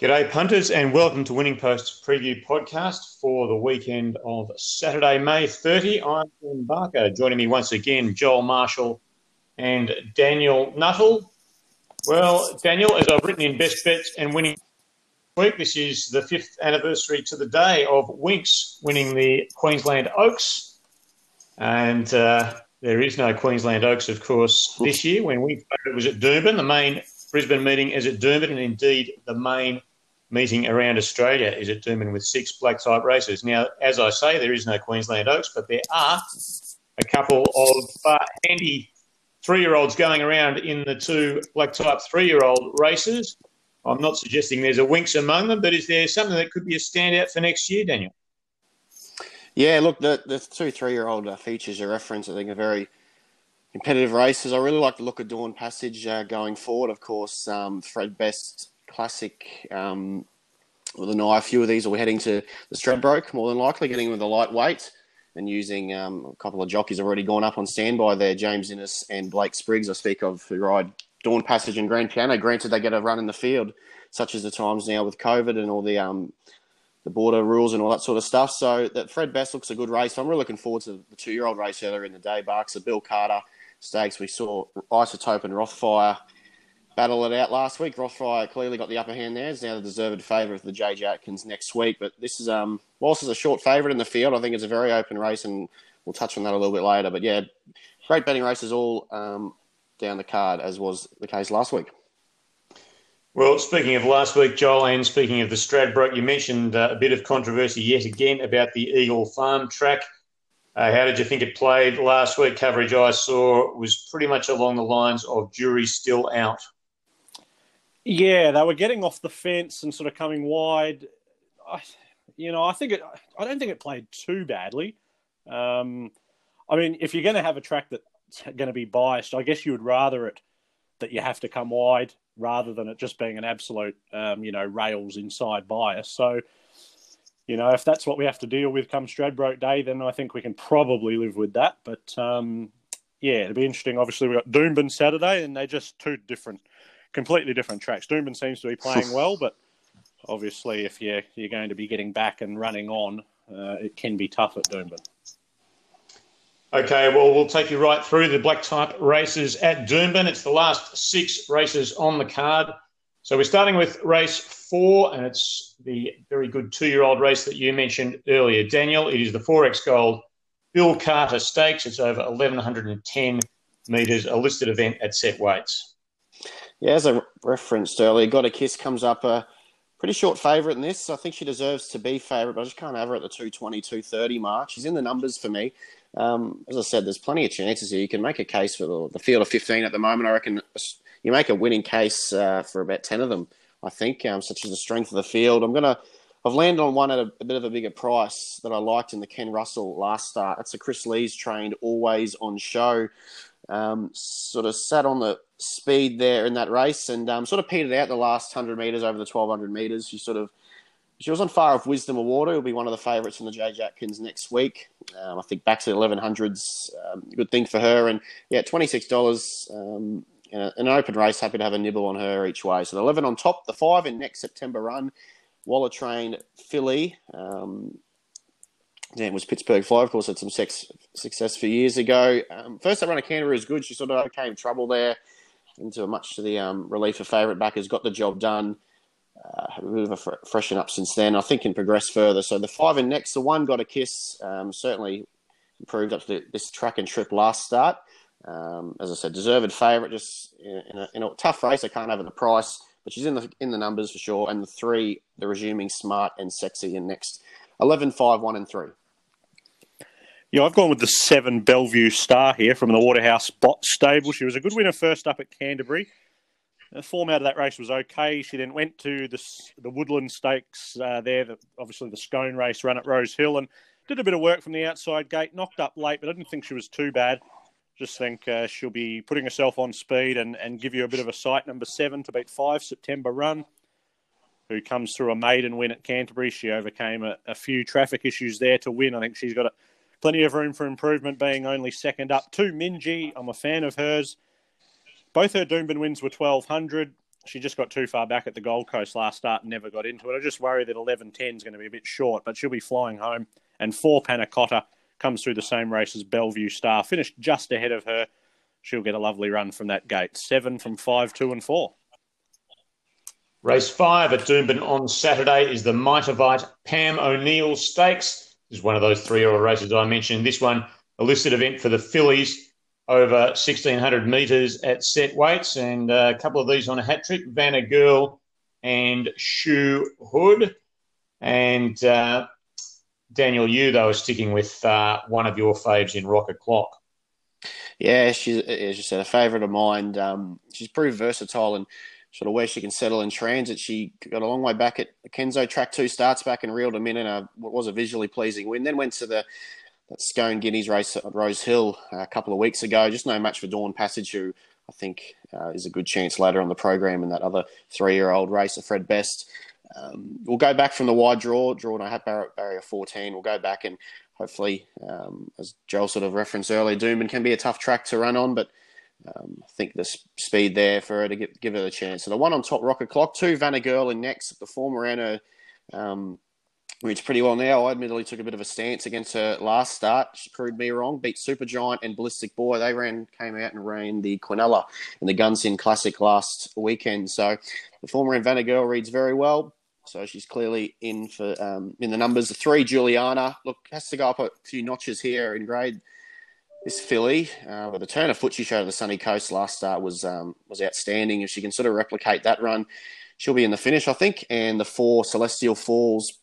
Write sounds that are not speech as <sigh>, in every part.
G'day, punters, and welcome to Winning Post's preview podcast for the weekend of Saturday, May 30. I'm Ian Barker. Joining me once again, Joel Marshall and Daniel Nuttall. Well, Daniel, as I've written in Best Bets and Winning Week, this is the fifth anniversary to the day of Winx winning the Queensland Oaks. And uh, there is no Queensland Oaks, of course, this year. When we it was at Doomben. The main Brisbane meeting is at Doomben, and indeed the main meeting around Australia is at Doomben with six black type races. Now, as I say, there is no Queensland Oaks, but there are a couple of uh, handy three year olds going around in the two black type three year old races. I'm not suggesting there's a Winx among them, but is there something that could be a standout for next year, Daniel? Yeah, look, the, the two three year old uh, features you reference, I think, are very competitive races. I really like the look of Dawn Passage uh, going forward. Of course, um, Fred Best Classic um, with an eye. A few of these be heading to the Stradbroke, more than likely, getting with a lightweight and using um, a couple of jockeys already gone up on standby there, James Innes and Blake Spriggs, I speak of, who ride Dawn Passage and Grand Piano. Granted, they get a run in the field, such as the times now with COVID and all the um, the border rules and all that sort of stuff. So that Fred Best looks a good race. I'm really looking forward to the two year old race earlier in the day. Barks, the Bill Carter stakes. We saw Isotope and Rothfire battle it out last week. Rothfire clearly got the upper hand there. Is now the deserved favourite of the JJ Atkins next week. But this is, um, whilst it's a short favourite in the field, I think it's a very open race, and we'll touch on that a little bit later. But yeah, great betting races all um, down the card, as was the case last week. Well, speaking of last week, Joel, and speaking of the Stradbroke, you mentioned uh, a bit of controversy yet again about the Eagle Farm track. Uh, how did you think it played last week? Coverage I saw was pretty much along the lines of jury still out. Yeah, they were getting off the fence and sort of coming wide. I, you know, I think it. I don't think it played too badly. Um, I mean, if you're going to have a track that's going to be biased, I guess you would rather it that you have to come wide rather than it just being an absolute, um, you know, rails inside bias. So, you know, if that's what we have to deal with come Stradbroke Day, then I think we can probably live with that. But um, yeah, it'll be interesting. Obviously, we've got Doomben Saturday, and they're just two different, completely different tracks. Doomben seems to be playing <laughs> well, but obviously, if you're, you're going to be getting back and running on, uh, it can be tough at Doomben. Okay, well, we'll take you right through the black type races at Doomben. It's the last six races on the card. So we're starting with race four, and it's the very good two-year-old race that you mentioned earlier, Daniel. It is the 4X Gold Bill Carter Stakes. It's over 1,110 metres, a listed event at set weights. Yeah, as I referenced earlier, Got a Kiss comes up a pretty short favourite in this. I think she deserves to be favourite, but I just can't have her at the 220, 230 mark. She's in the numbers for me. Um, as I said, there's plenty of chances here. You can make a case for the, the field of 15 at the moment. I reckon you make a winning case uh, for about 10 of them, I think, um, such as the strength of the field. I'm going to, I've landed on one at a, a, bit of a bigger price that I liked in the Ken Russell last start. That's a Chris Lees trained, always on show. Um, sort of sat on the speed there in that race and um, sort of petered out the last 100 metres over the 1200 metres. She sort of she was on fire of Wisdom Award. It'll be one of the favourites in the J. Atkins next week. Um, I think back to the 1100s, um, good thing for her. And yeah, $26 um, in, a, in, an open race, happy to have a nibble on her each way. So the 11 on top, the 5 in next September run. Waller trained filly. Um, yeah, was Pittsburgh Fly, of course, had some sex, success for years ago. Um, first that run of Canterbury was good. She sort of came trouble there into a much to the um, relief of favourite backers, got the job done uh, a bit of a fr- freshen up since then. I think can progress further. So the five and next, the one got a kiss. Um, certainly improved up to the, this track and trip last start. Um, as I said, deserved favourite. Just in a, in a, tough race, I can't have it the price, but she's in the in the numbers for sure. And the three, the resuming smart and sexy in next. 11, 5, 1 and 3. Yeah, I've gone with the seven Bellevue Star here from the Waterhouse Bott stable. She was a good winner first up at Canterbury. The form out of that race was okay. She then went to the the Woodland Stakes uh, there, the, obviously the Scone race run at Rose Hill, and did a bit of work from the outside gate. Knocked up late, but I didn't think she was too bad. Just think uh, she'll be putting herself on speed and, and give you a bit of a sight. Number seven to beat five September run, who comes through a maiden win at Canterbury. She overcame a, a few traffic issues there to win. I think she's got a, plenty of room for improvement, being only second up to Minji. I'm a fan of hers. Both her Doomben wins were 1200. She just got too far back at the Gold Coast last start and never got into it. I just worry that 11.10 is going to be a bit short, but she'll be flying home. And four Panacotta comes through the same race as Bellevue Star, finished just ahead of her. She'll get a lovely run from that gate. Seven from five, two, and four. Race five at Doomben on Saturday is the Mitavite Pam O'Neill Stakes. This is one of those three-year-old races I mentioned. This one, a listed event for the fillies over 1600 metres at set weights, and a couple of these on a hat trick Vanna Girl and Shoe Hood. And uh, Daniel, you, though, are sticking with uh, one of your faves in Rocket Clock. Yeah, she's, as you said, a favourite of mine. Um, she's pretty versatile and sort of where she can settle in transit. She got a long way back at Kenso Track 2, starts back and reeled them in in a, what was a visually pleasing win. Then went to the that Scone Guineas race at Rose Hill a couple of weeks ago. Just no match for Dawn Passage, who I think uh, is a good chance later on the program in that other three-year-old race, Fred Best. Um, we'll go back from the wide draw, drawn I have barrier 14. We'll go back and hopefully, um, as Joel sort of referenced earlier, Doomben can be a tough track to run on, but um, I think the speed there for her to give, give her a chance. So the one on top, Rocket Clock, two Vanna in next. The former her um, reads pretty well now. I admittedly took a bit of a stance against her last start. She proved me wrong. Beat Super Giant and Ballistic Boy. They ran, came out and ran the Quinella in the Gunsynd Classic last weekend. So the former in Vanna Girl reads very well. So she's clearly in for um, in the numbers. The three, Juliana, look has to go up a few notches here in grade. This filly, uh, with the turn of foot she showed at the Sunny Coast last start was um, was outstanding. If she can sort of replicate that run, she'll be in the finish, I think. And the four, Celestial Falls,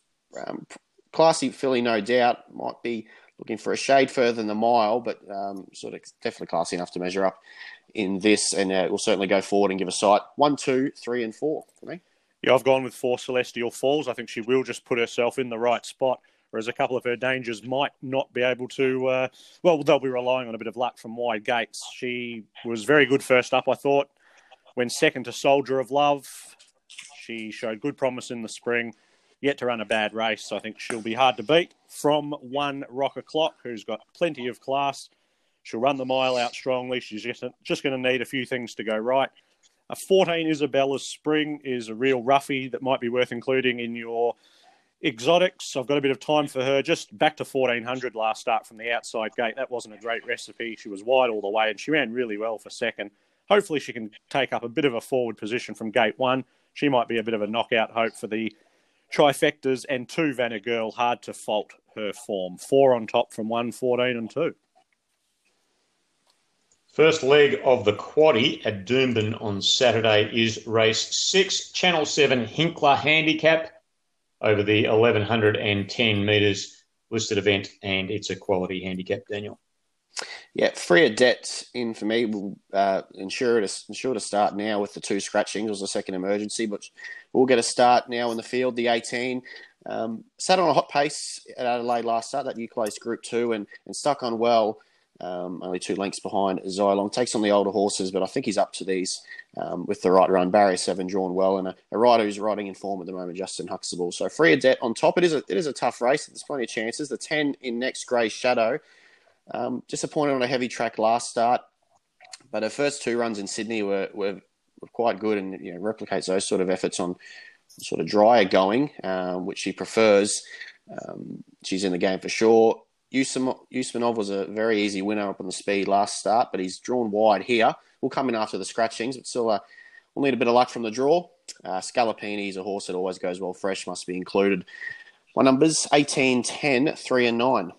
um, classy filly, no doubt, might be looking for a shade further than the mile, but um, sort of definitely classy enough to measure up in this, and uh, will certainly go forward and give a sight. One, two, three, and four for me. Yeah, I've gone with four Celestial Falls. I think she will just put herself in the right spot, whereas a couple of her dangers might not be able to. Uh, well, they'll be relying on a bit of luck from wide gates. She was very good first up, I thought. When second to Soldier of Love, she showed good promise in the spring. Yet to run a bad race, I think she'll be hard to beat. From one Rocket Clock, who's got plenty of class. She'll run the mile out strongly. She's just, just going to need a few things to go right. A 14 Isabella's Spring is a real roughie that might be worth including in your exotics. I've got a bit of time for her. Just back to 1400 last start from the outside gate. That wasn't a great recipe. She was wide all the way and she ran really well for second. Hopefully, she can take up a bit of a forward position from gate one. She might be a bit of a knockout hope for the trifectas and two Vanna Girl. Hard to fault her form. Four on top from one, 14 and two. First leg of the quaddy at Doomben on Saturday is race six, Channel 7 Hinkler Handicap over the 1110 metres listed event, and it's a quality handicap, Daniel. Yeah, free of debt in for me will uh, ensure to ensure to start now with the two scratch was a second emergency, but we'll get a start now in the field. The 18 um, sat on a hot pace at Adelaide last start, that Euclase Group Two, and and stuck on well. Um, only two lengths behind Zylong. Takes on the older horses, but I think he's up to these um, with the right run. Barrier seven drawn well, and a, a, rider who's riding in form at the moment, Justin Huxtable. So free of debt on top. It is a it is a tough race. There's plenty of chances. The ten in next Grey Shadow. Um, disappointed on a heavy track last start, but her first two runs in Sydney were, were, were quite good, and you know, replicates those sort of efforts on sort of drier going, um, which she prefers. Um, she's in the game for sure. Usmanov was a very easy winner up on the speed last start, but he's drawn wide here. We'll come in after the scratchings, but still, uh, we'll need a bit of luck from the draw. Uh, Scalapini is a horse that always goes well fresh, must be included. My numbers 18, 10, 3, and 9.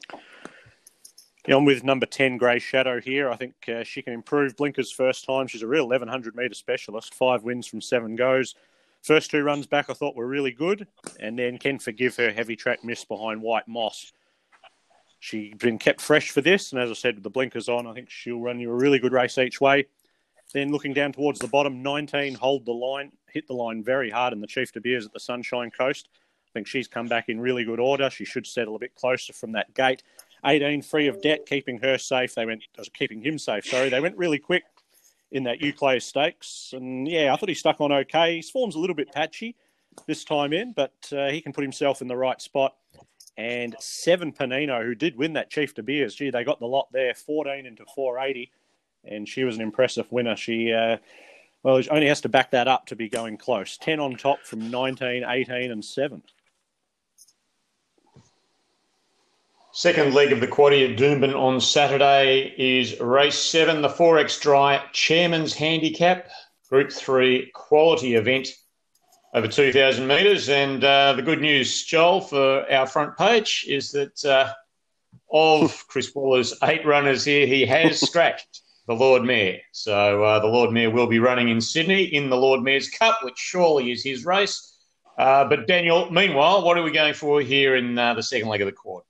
Yeah, I'm with number 10, Grey Shadow here. I think uh, she can improve Blinkers first time. She's a real 1100 metre specialist, five wins from seven goes. First two runs back I thought were really good, and then can forgive her heavy track miss behind White Moss. She's been kept fresh for this, and as I said, with the blinkers on, I think she'll run you a really good race each way. Then looking down towards the bottom, 19, hold the line, hit the line very hard in the Chief De Beers at the Sunshine Coast. I think she's come back in really good order. She should settle a bit closer from that gate. 18, free of debt, keeping her safe. They went, keeping him safe, sorry. They went really quick in that Euclase Stakes. And yeah, I thought he stuck on okay. His form's a little bit patchy this time in, but uh, he can put himself in the right spot and seven Panino, who did win that Chief De Beers. Gee, they got the lot there, 14 into 480, and she was an impressive winner. She uh, Well, she only has to back that up to be going close. 10 on top from 19, 18, and 7. Second leg of the quaddy at Doomben on Saturday is race seven, the 4X Dry Chairman's Handicap, Group 3 quality event over 2,000 metres. And uh, the good news, Joel, for our front page is that uh, of <laughs> Chris Waller's eight runners here, he has <laughs> scratched the Lord Mayor. So uh, the Lord Mayor will be running in Sydney in the Lord Mayor's Cup, which surely is his race. Uh, but Daniel, meanwhile, what are we going for here in uh, the second leg of the quad?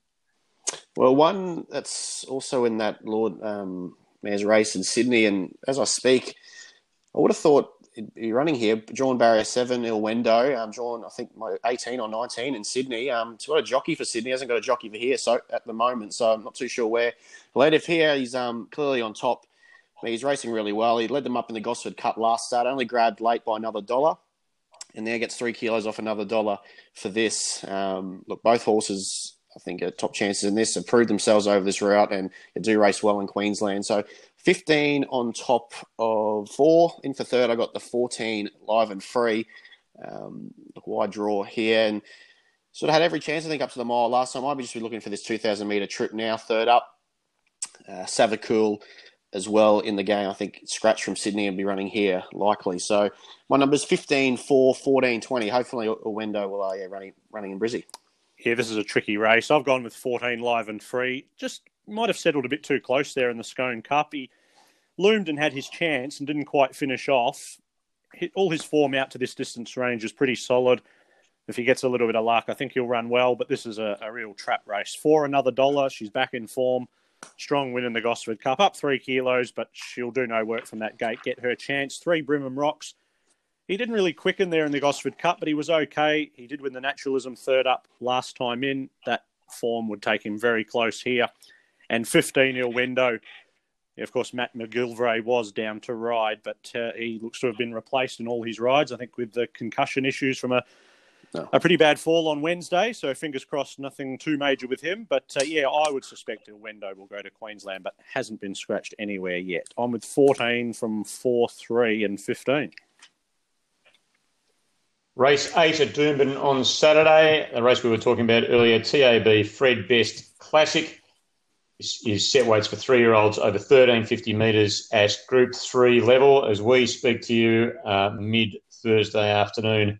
Well, one that's also in that Lord um, Mayor's race in Sydney, and as I speak, I would have thought be running here. Drawn barrier seven, Owendo. Um, drawn, I think, 18 or 19 in Sydney. Um, he's got a jockey for Sydney. Hasn't got a jockey for here, so at the moment. So I'm not too sure where. Led if here, he's um, clearly on top. He's racing really well. He led them up in the Gosford Cup last start. Only grabbed late by another dollar, and now gets three kilos off another dollar for this. Um, look, both horses I think are top chances in this have proved themselves over this route and do race well in Queensland. So 15 on top of four. In for third, I got the 14 live and free. Um, wide draw here and sort of had every chance, I think, up to the mile last time. I'd be just be looking for this 2,000 metre trip now. Third up, uh, Savakul as well in the game. I think Scratch from Sydney will be running here likely. So my number's 15, 4, 14, 20. Hopefully, Owendo will uh, yeah, running running in Brizzy. Yeah, this is a tricky race. I've gone with 14 live and free. Just might have settled a bit too close there in the Scone Cup. He loomed and had his chance and didn't quite finish off. All his form out to this distance range is pretty solid. If he gets a little bit of luck, I think he'll run well. But this is a, a real trap race. For another dollar, she's back in form. Strong win in the Gosford Cup, up three kilos, but she'll do no work from that gate. Get her chance. Three Brimham Rocks he didn't really quicken there in the Gosford Cup, but he was okay. He did win the naturalism third up last time in. That form would take him very close here. And 15 Owendo. Of course, Matt McGillivray was down to ride, but uh, he looks to have been replaced in all his rides. I think with the concussion issues from a no. a pretty bad fall on Wednesday. So fingers crossed, nothing too major with him. But uh, yeah, I would suspect Owendo will go to Queensland, but hasn't been scratched anywhere yet. I'm with 14 from 4 3 and 15. Race eight at Doomben on Saturday. The race we were talking about earlier, TAB Fred Best Classic, is, set weights for three year olds over 1350 metres at Group 3 level. As we speak to you uh, mid Thursday afternoon,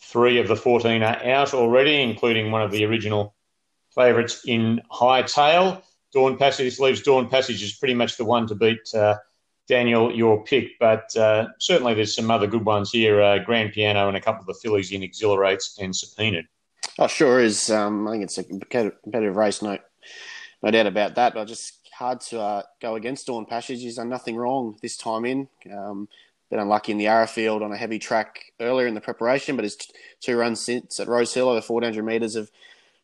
three of the 14 are out already, including one of the original favourites in High Tail. Dawn Passage leaves Dawn Passage is pretty much the one to beat. Uh, Daniel, your pick, but uh, certainly there's some other good ones here. Uh, Grand Piano and a couple of the fillies in Exhilarates and Subpoenaed. Oh, sure is. Um, I think it's a competitive race, no, no doubt about that. But just hard to uh, go against Dawn Passage. He's done nothing wrong this time in. Um, been unlucky in the Arrowfield on a heavy track earlier in the preparation, but his t- two runs since at Rose Hill over 400 metres have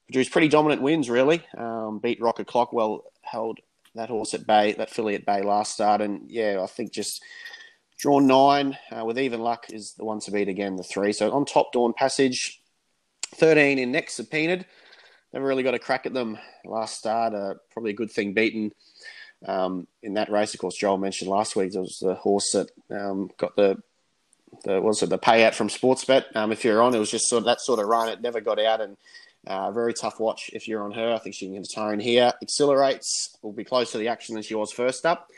produced pretty dominant wins, really. Um, beat Rocket Clock well, held that horse at bay, that filly at bay last start, and yeah, I think just drawn nine uh, with even luck is the one to beat again, the three. So on top, Dawn Passage, thirteen in next subpoenaed. Never really got a crack at them last start. Uh, probably a good thing beaten um, in that race. Of course, Joel mentioned last week there was the horse that um, got the the was it the payout from Sportsbet. Um, if you're on, it was just sort of that sort of run. It never got out, and uh, very tough watch if you're on her. I think she can get a tone here. Exhilarates will be closer to the action than she was first up.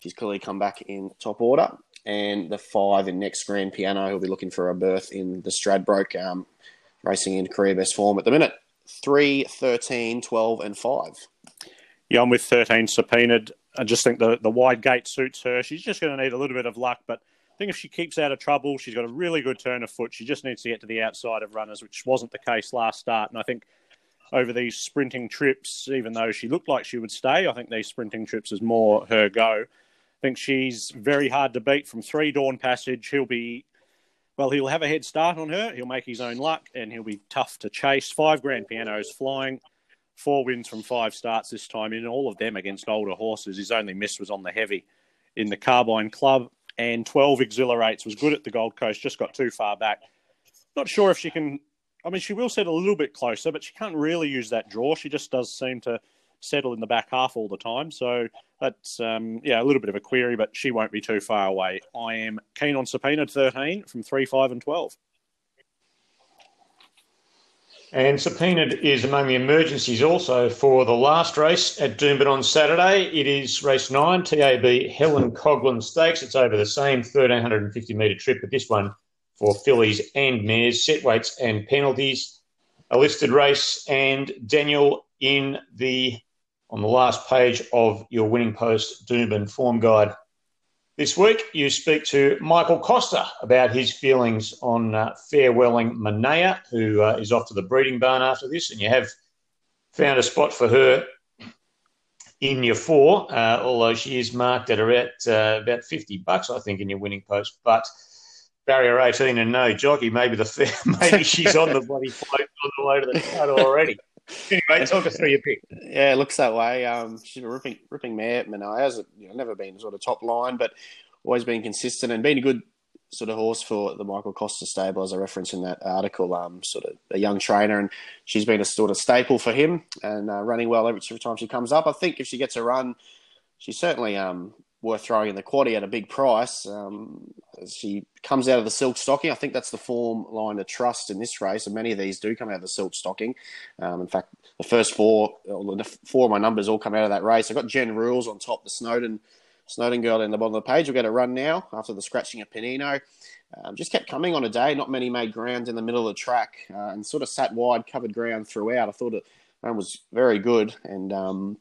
She's clearly come back in top order. And the five in next grand piano, who'll be looking for a berth in the Stradbroke, um, racing in career best form at the minute. 3, 13, 12, and 5. Yeah, I'm with 13 subpoenaed. I just think the, the wide gate suits her. She's just going to need a little bit of luck, but I think if she keeps out of trouble, she's got a really good turn of foot. She just needs to get to the outside of runners, which wasn't the case last start. And I think over these sprinting trips, even though she looked like she would stay, I think these sprinting trips is more her go. I think she's very hard to beat from three Dawn Passage. He'll be, well, he'll have a head start on her. He'll make his own luck and he'll be tough to chase. Five grand pianos flying, four wins from five starts this time in, all of them against older horses. His only miss was on the heavy in the Carbine Club and 12 exhilarates was good at the Gold Coast, just got too far back. Not sure if she can. I mean, she will set a little bit closer, but she can't really use that draw. She just does seem to settle in the back half all the time. So that's um, yeah a little bit of a query, but she won't be too far away. I am keen on Subpoenaed 13 from three, five, and 12. And Subpoenaed is among the emergencies also for the last race at Doomben on Saturday. It is race nine, TAB Helen Coghlan Stakes. It's over the same 1,350 metre trip, but this one for fillies and mares, set weights and penalties. A listed race, and Daniel in the on the last page of your winning post Doomben form guide this week, you speak to Michael Costa about his feelings on uh, farewelling Manea, who uh, is off to the breeding barn after this, and you have found a spot for her in your four, uh, although she is marked at about, uh, about 50 bucks, I think, in your winning post. But barrier 18 and no jockey, maybe the fair, <laughs> maybe she's on the bloody float on the way to the title already. Anyway, talk us through your pick. Yeah, it looks that way. Um, she's a ripping, ripping mare. Manea has you know, never been sort of top line, but always been consistent and been a good sort of horse for the Michael Costa stable, as I referenced in that article. Um, sort of a young trainer, and she's been a sort of staple for him and uh, running well every time she comes up. I think if she gets a run, she's certainly um, worth throwing in the quaddy at a big price. Um, she comes out of the silk stocking. I think that's the form line to trust in this race, and many of these do come out of the silk stocking. Um, in fact, the first four, the four of my numbers all come out of that race. I've got Jen Rules on top, the Snowden Snowden girl in the bottom of the page. We'll get a run now after the scratching of Panino. Um, just kept coming on a day. Not many made ground in the middle of the track uh, and sort of sat wide, covered ground throughout. I thought it was very good and.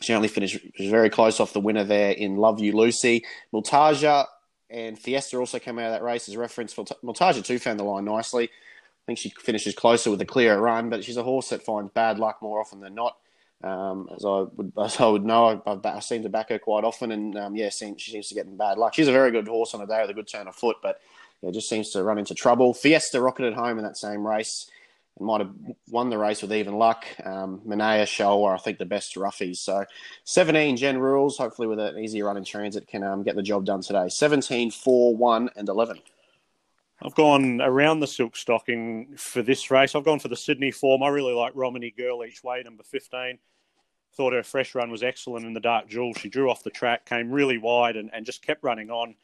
She only finished very close off the winner there in Love You Lucy. Multaja and Fiesta also came out of that race as reference. Multaja too found the line nicely. I think she finishes closer with a clearer run, but she's a horse that finds bad luck more often than not. Um, as I would, <laughs> as I would know, I've, I've seen to back her quite often, and um, yeah, she seems to get in bad luck. She's a very good horse on a day with a good turn of foot, but yeah, just seems to run into trouble. Fiesta rocketed home in that same race might have won the race with even luck. Um, Manea, Show are, I think, the best roughies. So 17 Gen Rules, hopefully with an easy run in transit, can um, get the job done today. 17, 4, 1, and 11. I've gone around the silk stocking for this race. I've gone for the Sydney form. I really like Romany Girl each way, number 15. Thought her fresh run was excellent in the Dark Jewel. She drew off the track, came really wide, and, and just kept running on.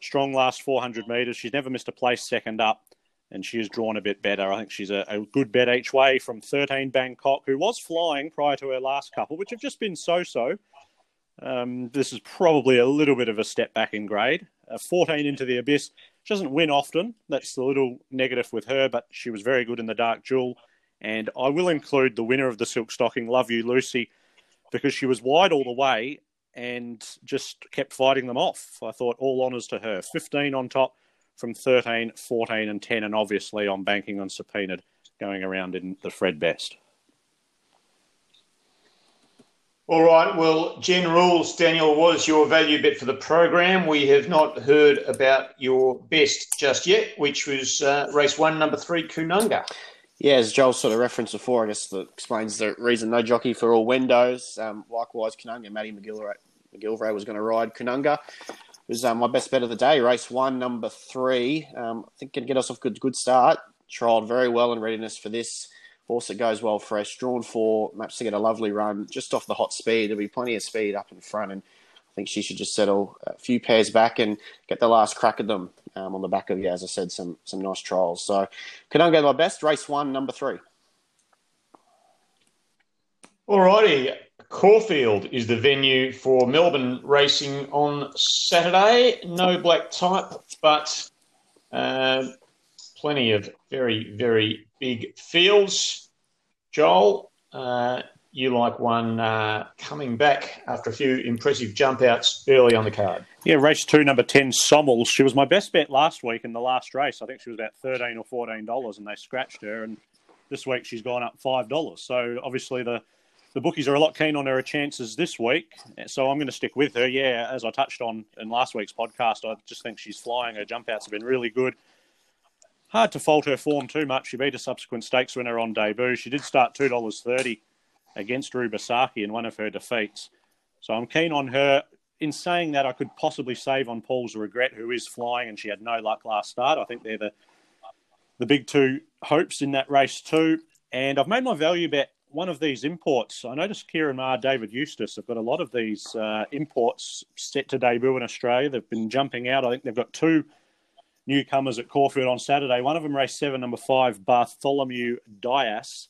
Strong last 400 metres. She's never missed a place second up, and she has drawn a bit better. I think she's a, a good bet each way from 13 Bangkok, who was flying prior to her last couple, which have just been so so. Um, this is probably a little bit of a step back in grade. Uh, 14 into the abyss. She doesn't win often. That's a little negative with her, but she was very good in the Dark Jewel. And I will include the winner of the Silk Stocking, Love You Lucy, because she was wide all the way and just kept fighting them off. I thought all honours to her. 15 on top from 13, 14, and 10. And obviously, I'm banking on Subpoenaed going around in the Fred Best. All right. Well, Gen Rules, Daniel, was your value bet for the program. We have not heard about your best just yet, which was uh, race one, number three, Kununga. Yeah, as Joel sort of referenced before, I guess that explains the reason no jockey for all windows. Um, likewise, Kununga, Matty McGillivray, McGillivray was going to ride Kununga. Was um, my best bet of the day, race one, number three. Um, I think can get us off good, good start. Trialled very well in readiness for this. Horse that goes well fresh, drawn four, maps to get a lovely run just off the hot speed. There'll be plenty of speed up in front, and I think she should just settle a few pairs back and get the last crack at them um, on the back of, yeah, as I said, some some nice trials. So, can I go my best? Race one, number three. Alrighty, Caulfield is the venue for Melbourne racing on Saturday. No black type, but uh, plenty of very, very big fields. Joel, uh, you like one uh, coming back after a few impressive jump outs early on the card. Yeah, race two, number 10, Sommels. She was my best bet last week in the last race. I think she was about 13 or $14, and they scratched her. And this week she's gone up $5. So obviously the, the bookies are a lot keen on her chances this week. So I'm going to stick with her. Yeah, as I touched on in last week's podcast, I just think she's flying. Her jump outs have been really good. Hard to fault her form too much. She beat a subsequent stakes winner on debut. She did start $2.30 against Rubasaki in one of her defeats. So I'm keen on her. In saying that, I could possibly save on Paul's Regret, who is flying and she had no luck last start. I think they're the the big two hopes in that race too. And I've made my value bet one of these imports. I noticed Ciaron Maher, David Eustace have got a lot of these uh, imports set to debut in Australia. They've been jumping out. I think they've got two newcomers at Caulfield on Saturday. One of them raced seven, number five, Bartholomew Dias,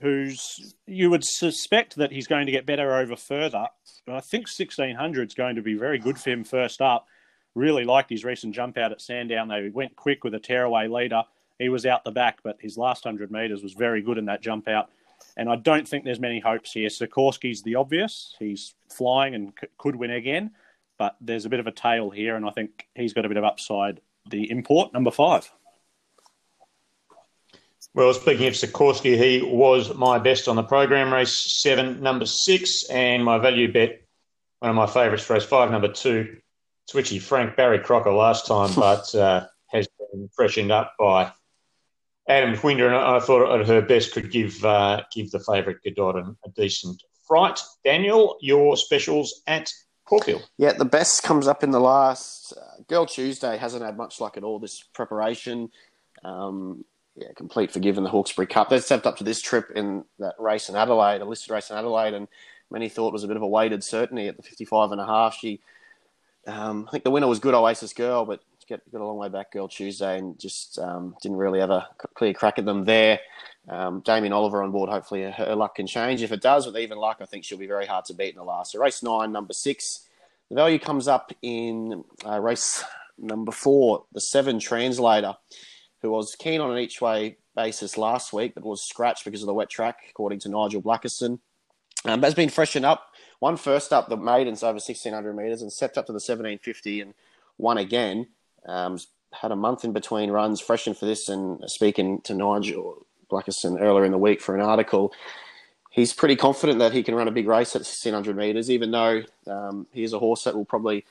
who's you would suspect that he's going to get better over further. But I think 1600 is going to be very good for him first up. Really liked his recent jump out at Sandown. They went quick with a tearaway leader. He was out the back, but his last 100 metres was very good in that jump out. And I don't think there's many hopes here. Sikorsky's the obvious. He's flying and c- could win again, but there's a bit of a tail here, and I think he's got a bit of upside. The import, number five. Well, speaking of Sikorsky, he was my best on the program, race seven, number six, and my value bet, one of my favourites, race five, number two, Switchy Frank Barry Crocker last time, <laughs> but uh, has been freshened up by Adam Winder, and I thought at her best could give uh, give the favourite Godot a decent fright. Daniel, your specials at Caulfield. Yeah, the best comes up in the last. Uh, Girl Tuesday hasn't had much luck at all this preparation. Um, yeah, complete for giving the Hawkesbury Cup. They stepped up to this trip in that race in Adelaide, a listed race in Adelaide, and many thought was a bit of a weighted certainty at the 55 and a half. She, um, I think the winner was good Oasis Girl, but get got a long way back, Girl Tuesday, and just um, didn't really have a clear crack at them there. Um, Damien Oliver on board. Hopefully, her luck can change. If it does, with even luck, I think she'll be very hard to beat in the last. So, race nine, number six. The value comes up in uh, race number four, the seven translator, who was keen on an each way basis last week, but was scratched because of the wet track, according to Nigel Blackiston. Um, has been freshened up. One first up the maidens over 1600 metres and stepped up to the 1750 and won again. Um, had a month in between runs, freshened for this, and speaking to Nigel Blackiston earlier in the week for an article, he's pretty confident that he can run a big race at 1600 metres, even though um, he is a horse that will probably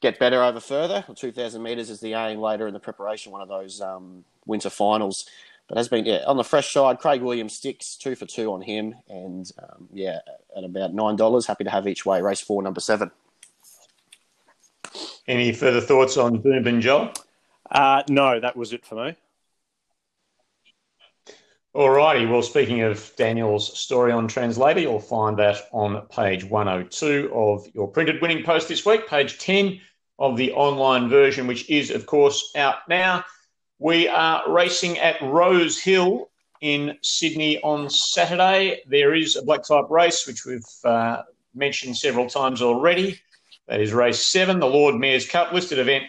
get better over further. 2000 metres is the aim later in the preparation, one of those um, winter finals. But has been yeah, on the fresh side. Craig Williams sticks two for two on him, and um, yeah, at about nine dollars. Happy to have each way. Race four, number seven. Any further thoughts on Doomben, Joel? Uh, no, that was it for me. All righty. Well, speaking of Daniel's story on Translator, you'll find that on page 102 of your printed winning post this week, page 10 of the online version, which is, of course, out now. We are racing at Rose Hill in Sydney on Saturday. There is a black type race, which we've uh, mentioned several times already. That is race seven, the Lord Mayor's Cup listed event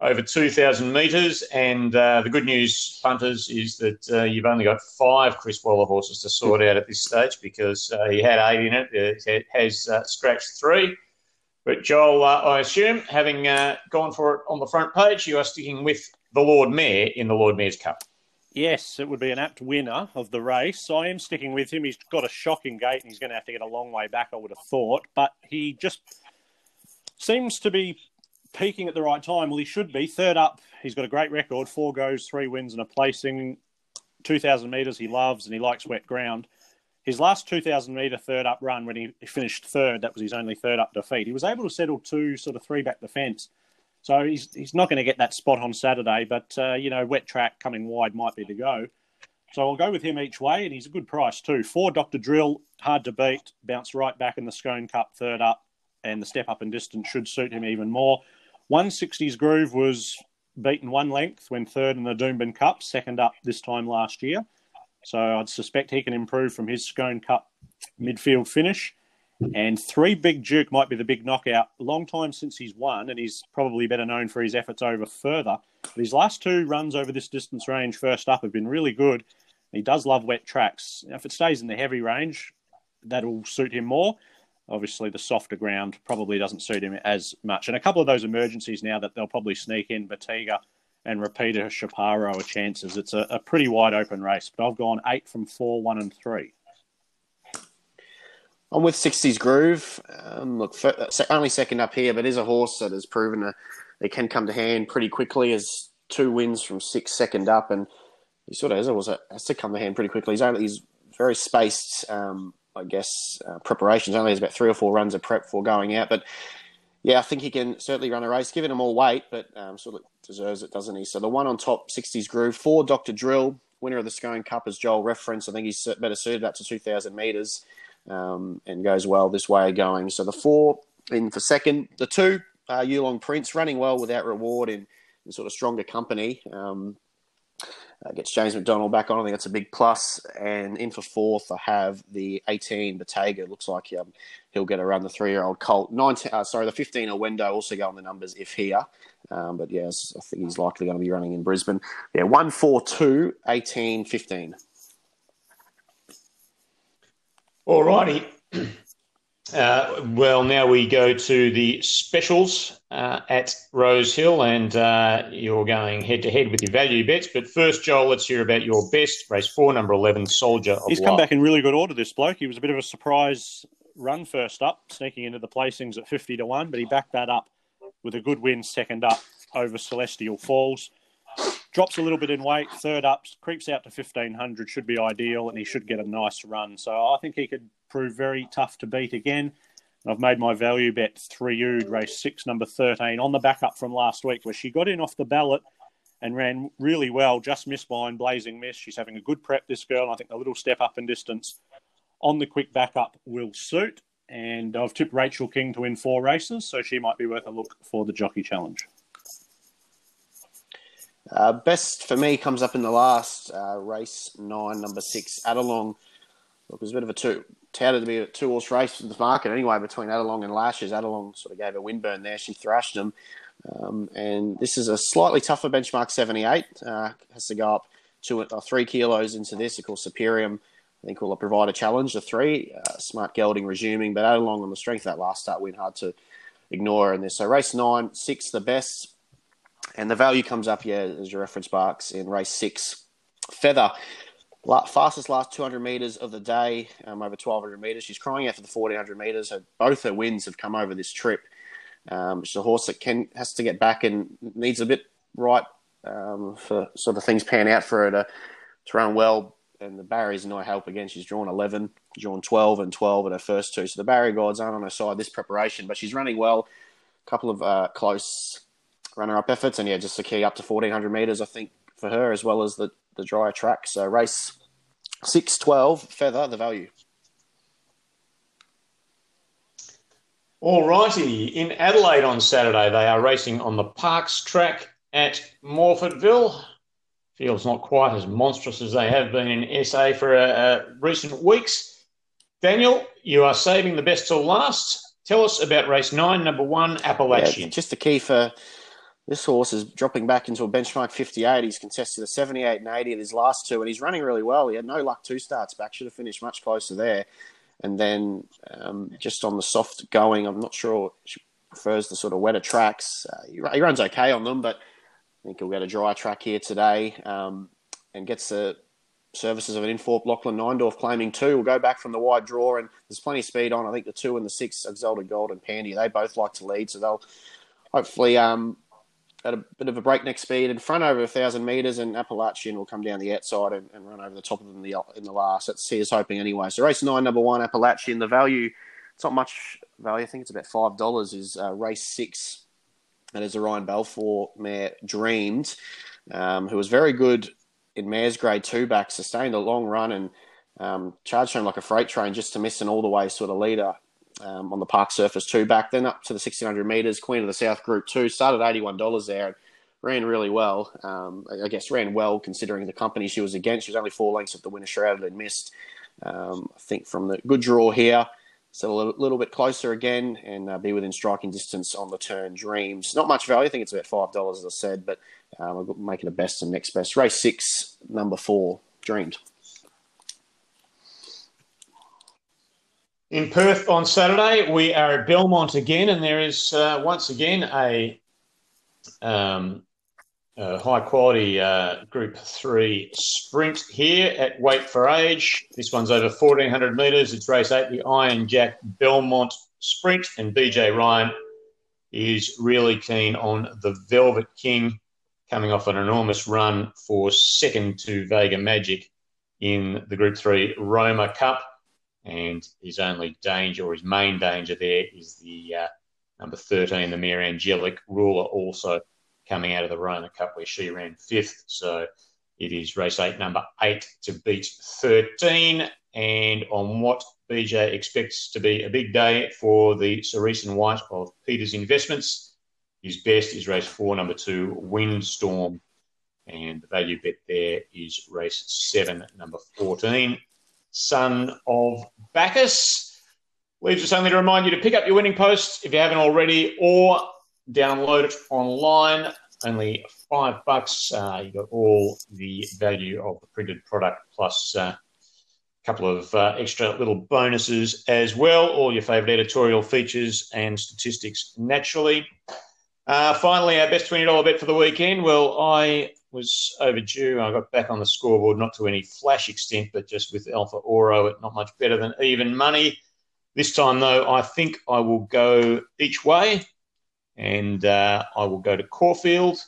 over 2,000 metres. And uh, the good news, punters, is that uh, you've only got five Chris Waller horses to sort out at this stage because uh, he had eight in it. It has uh, scratched three. But Joel, uh, I assume, having uh, gone for it on the front page, you are sticking with the Lord Mayor in the Lord Mayor's Cup. Yes, it would be an apt winner of the race. I am sticking with him. He's got a shocking gait and he's going to have to get a long way back, I would have thought. But he just seems to be peaking at the right time. Well, he should be. Third up, he's got a great record four goes, three wins, and a placing. 2,000 metres he loves and he likes wet ground. His last 2,000 metre third up run, when he finished third, that was his only third up defeat. He was able to settle two sort of three back defence. So he's, he's not going to get that spot on Saturday, but, uh, you know, wet track coming wide might be the go. So I'll go with him each way, and he's a good price too. Four Dr. Drill, hard to beat, bounced right back in the Scone Cup third up and the step up in distance should suit him even more. 160's Groove was beaten one length when third in the Doomben Cup, second up this time last year. So I'd suspect he can improve from his Scone Cup midfield finish. And three Big Duke might be the big knockout. Long time since he's won, and he's probably better known for his efforts over further. But his last two runs over this distance range first up have been really good. He does love wet tracks. If it stays in the heavy range, that'll suit him more. Obviously, the softer ground probably doesn't suit him as much. And a couple of those emergencies now that they'll probably sneak in, Batiga and Repeater Chaparro are chances. It's a, a pretty wide open race, but I've gone eight from four, one and three. I'm with 60s Groove. Um, look, for, only second up here, but is a horse that has proven a, they can come to hand pretty quickly. As two wins from six second up, and he sort of has, has to come to hand pretty quickly. He's only he's very spaced um, I guess, uh, preparations. Only has about three or four runs of prep for going out. But yeah, I think he can certainly run a race, Given him all weight, but um, sort of deserves it, doesn't he? So the one on top, 60s groove, four Dr. Drill, winner of the Scone Cup, as Joel referenced. I think he's better suited up to 2,000 metres um, and goes well this way going. So the four in for second. The two, uh, Yulong Prince, running well without reward in, in sort of stronger company. Um, uh, gets James McDonald back on. I think that's a big plus. And in for fourth, I have the 18 Bottega. Looks like um, he'll get around the three-year-old Colt. 19, uh, sorry, the 15 Owendo also go on the numbers if here. Um, but yes, I think he's likely going to be running in Brisbane. Yeah, 1, 4, 2, 18, 15. All righty. <clears throat> Uh, well, now we go to the specials uh, at Rose Hill, and uh, you're going head to head with your value bets. But first, Joel, let's hear about your best race four, number 11, Soldier of He's come back in really good order, this bloke. He was a bit of a surprise run first up, sneaking into the placings at 50 to 1, but he backed that up with a good win second up over Celestial Falls. Drops a little bit in weight, third up, creeps out to 1500, should be ideal, and he should get a nice run. So I think he could prove very tough to beat again. I've made my value bet three Ood, race six, number 13, on the backup from last week, where she got in off the ballot and ran really well, just missed mine, blazing miss. She's having a good prep, this girl, I think a little step up in distance on the quick backup will suit. And I've tipped Rachel King to win four races, so she might be worth a look for the Jockey Challenge. Uh, best for me comes up in the last uh, race nine, number six, Adelong. Look, it was a bit of a two, touted to be a two horse race in the market anyway between Adelong and Lashes. Adelong sort of gave a windburn there. She thrashed them. Um, and this is a slightly tougher benchmark 78. Uh, has to go up two or uh, three kilos into this. Of course, Superium, I think, will provide a challenge. The three, uh, smart gelding resuming, but Adelong on the strength of that last start win, hard to ignore in this. So race nine, six, the best. And the value comes up, yeah, as your reference marks in race six. Feather fastest last 200 metres of the day, um, over 1200 metres. She's crying out for the 1400 metres. Her, both her wins have come over this trip. Um, she's a horse that can has to get back and needs a bit right um, for sort of things pan out for her to, to run well. And the barriers no help again. She's drawn 11, drawn 12 and 12 at her first two. So the barrier gods aren't on her side this preparation, but she's running well. A couple of uh, close runner-up efforts, and yeah, just a key up to 1400 metres, I think, for her as well as the the drier track. So race six twelve feather the value. All righty. In Adelaide on Saturday, they are racing on the Parks track at Morphettville. Feels not quite as monstrous as they have been in SA for uh, uh, recent weeks. Daniel, you are saving the best till last. Tell us about race nine, number one, Appalachian. Yeah, just the key for this horse is dropping back into a benchmark 58. He's contested a 78 and 80 of his last two, and he's running really well. He had no luck two starts back, should have finished much closer there. And then um, just on the soft going, I'm not sure she prefers the sort of wetter tracks. Uh, he, he, runs okay on them, but I think he'll get a dry track here today um, and gets the services of an Inthorpe Lachlan Neindorf claiming two. We'll go back from the wide draw, and there's plenty of speed on. I think the two and the six, Exalted Gold and Pandy, they both like to lead, so they'll hopefully um, at a bit of a breakneck speed in front over a thousand meters, and Appalachian will come down the outside and, and, run over the top of them in the in the last. That's he is hoping anyway. So race nine, number one, Appalachian. The value, it's not much value. I think it's about five dollars. Is uh, race six. That is Ryan Balfour mare dreamed, um, who was very good in mares grade two back, sustained a long run and um, charged home like a freight train just to miss an all the way sort of leader um, on the park surface two back, then up to the 1600 metres, Queen of the South Group two, started $81 there ran really well. Um, I guess ran well considering the company she was against. She was only four lengths of the winner, shrouded and missed. Um, I think from the good draw here, so a little, little bit closer again and uh, be within striking distance on the turn. Dreams, not much value. I think it's about five dollars, as I said, but um, I'll make it a best and next best. Race six, number four, Dreams. In Perth on Saturday, we are at Belmont again, and there is uh, once again a, um, a high quality uh, Group 3 sprint here at Weight for Age. This one's over 1400 metres. It's race 8, the Iron Jack Belmont Sprint, and BJ Ryan is really keen on the Velvet King coming off an enormous run for second to Vega Magic in the Group 3 Roma Cup and his only danger or his main danger there is the uh, number 13, the Mare Angelic ruler, also coming out of the Roma Cup where she ran fifth. So It is race eight, number eight to beat 13. And on what BJ expects to be a big day for the Cerise and White of Peters Investments. His best is race four, number two, Windstorm. And the value bet there is race seven, number 14, Son of Bacchus. Leaves us only to remind you to pick up your winning post if you haven't already, or download it online. Only five bucks. Uh, you got all the value of the printed product plus uh, a couple of uh, extra little bonuses as well. All your favourite editorial features and statistics naturally. Uh, finally, our best $20 bet for the weekend. Well, I was overdue. I got back on the scoreboard, not to any flash extent, but just with Alpha Oro at not much better than even money. This time, though, I think I will go each way and uh, I will go to Caulfield.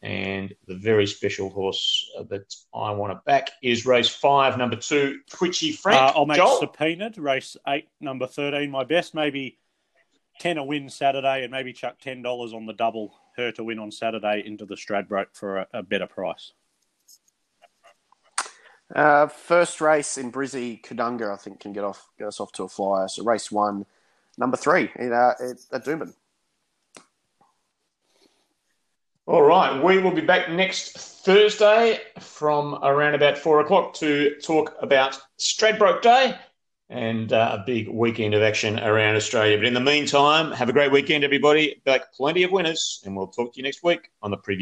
And the very special horse that I want to back is race five, number two, Twitchy Frank. Uh, I'll make Joel? subpoenaed. Race eight, number 13, my best. Maybe 10 a win Saturday and maybe chuck $10 on the double, her to win on Saturday into the Stradbroke for a, a better price. Uh, first race in Brizzy, Kadunga, I think, can get off get us off to a flyer. So race one, number three in, uh, at Doomben. All right, we will be back next Thursday from around about four o'clock to talk about Stradbroke Day and uh, a big weekend of action around Australia. But in the meantime, have a great weekend, everybody. Back plenty of winners, and we'll talk to you next week on the preview.